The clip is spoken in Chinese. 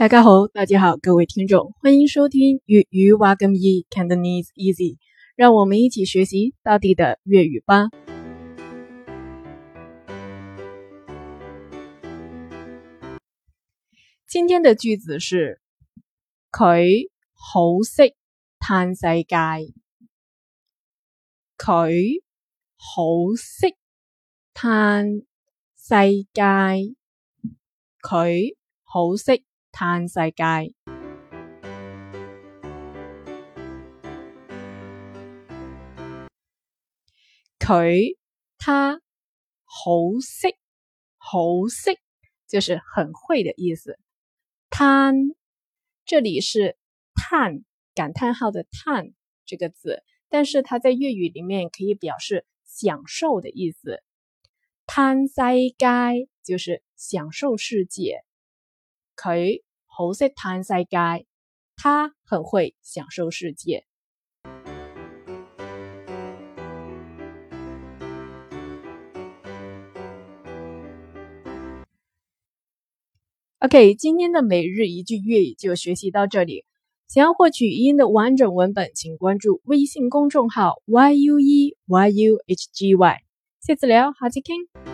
大家好，大家好，各位听众，欢迎收听粤语挖根易，Cantonese Easy，让我们一起学习地道的粤语吧。今天的句子是：佢好识叹世界，佢好识叹世界，佢好识。叹世界，佢他好识好识，就是很会的意思。叹，这里是叹感叹号的叹这个字，但是它在粤语里面可以表示享受的意思。叹世界就是享受世界，佢。好色糖世界，他很会享受世界。OK，今天的每日一句粤语就学习到这里。想要获取语音的完整文本，请关注微信公众号 yueyuhgy。下次聊，下次见。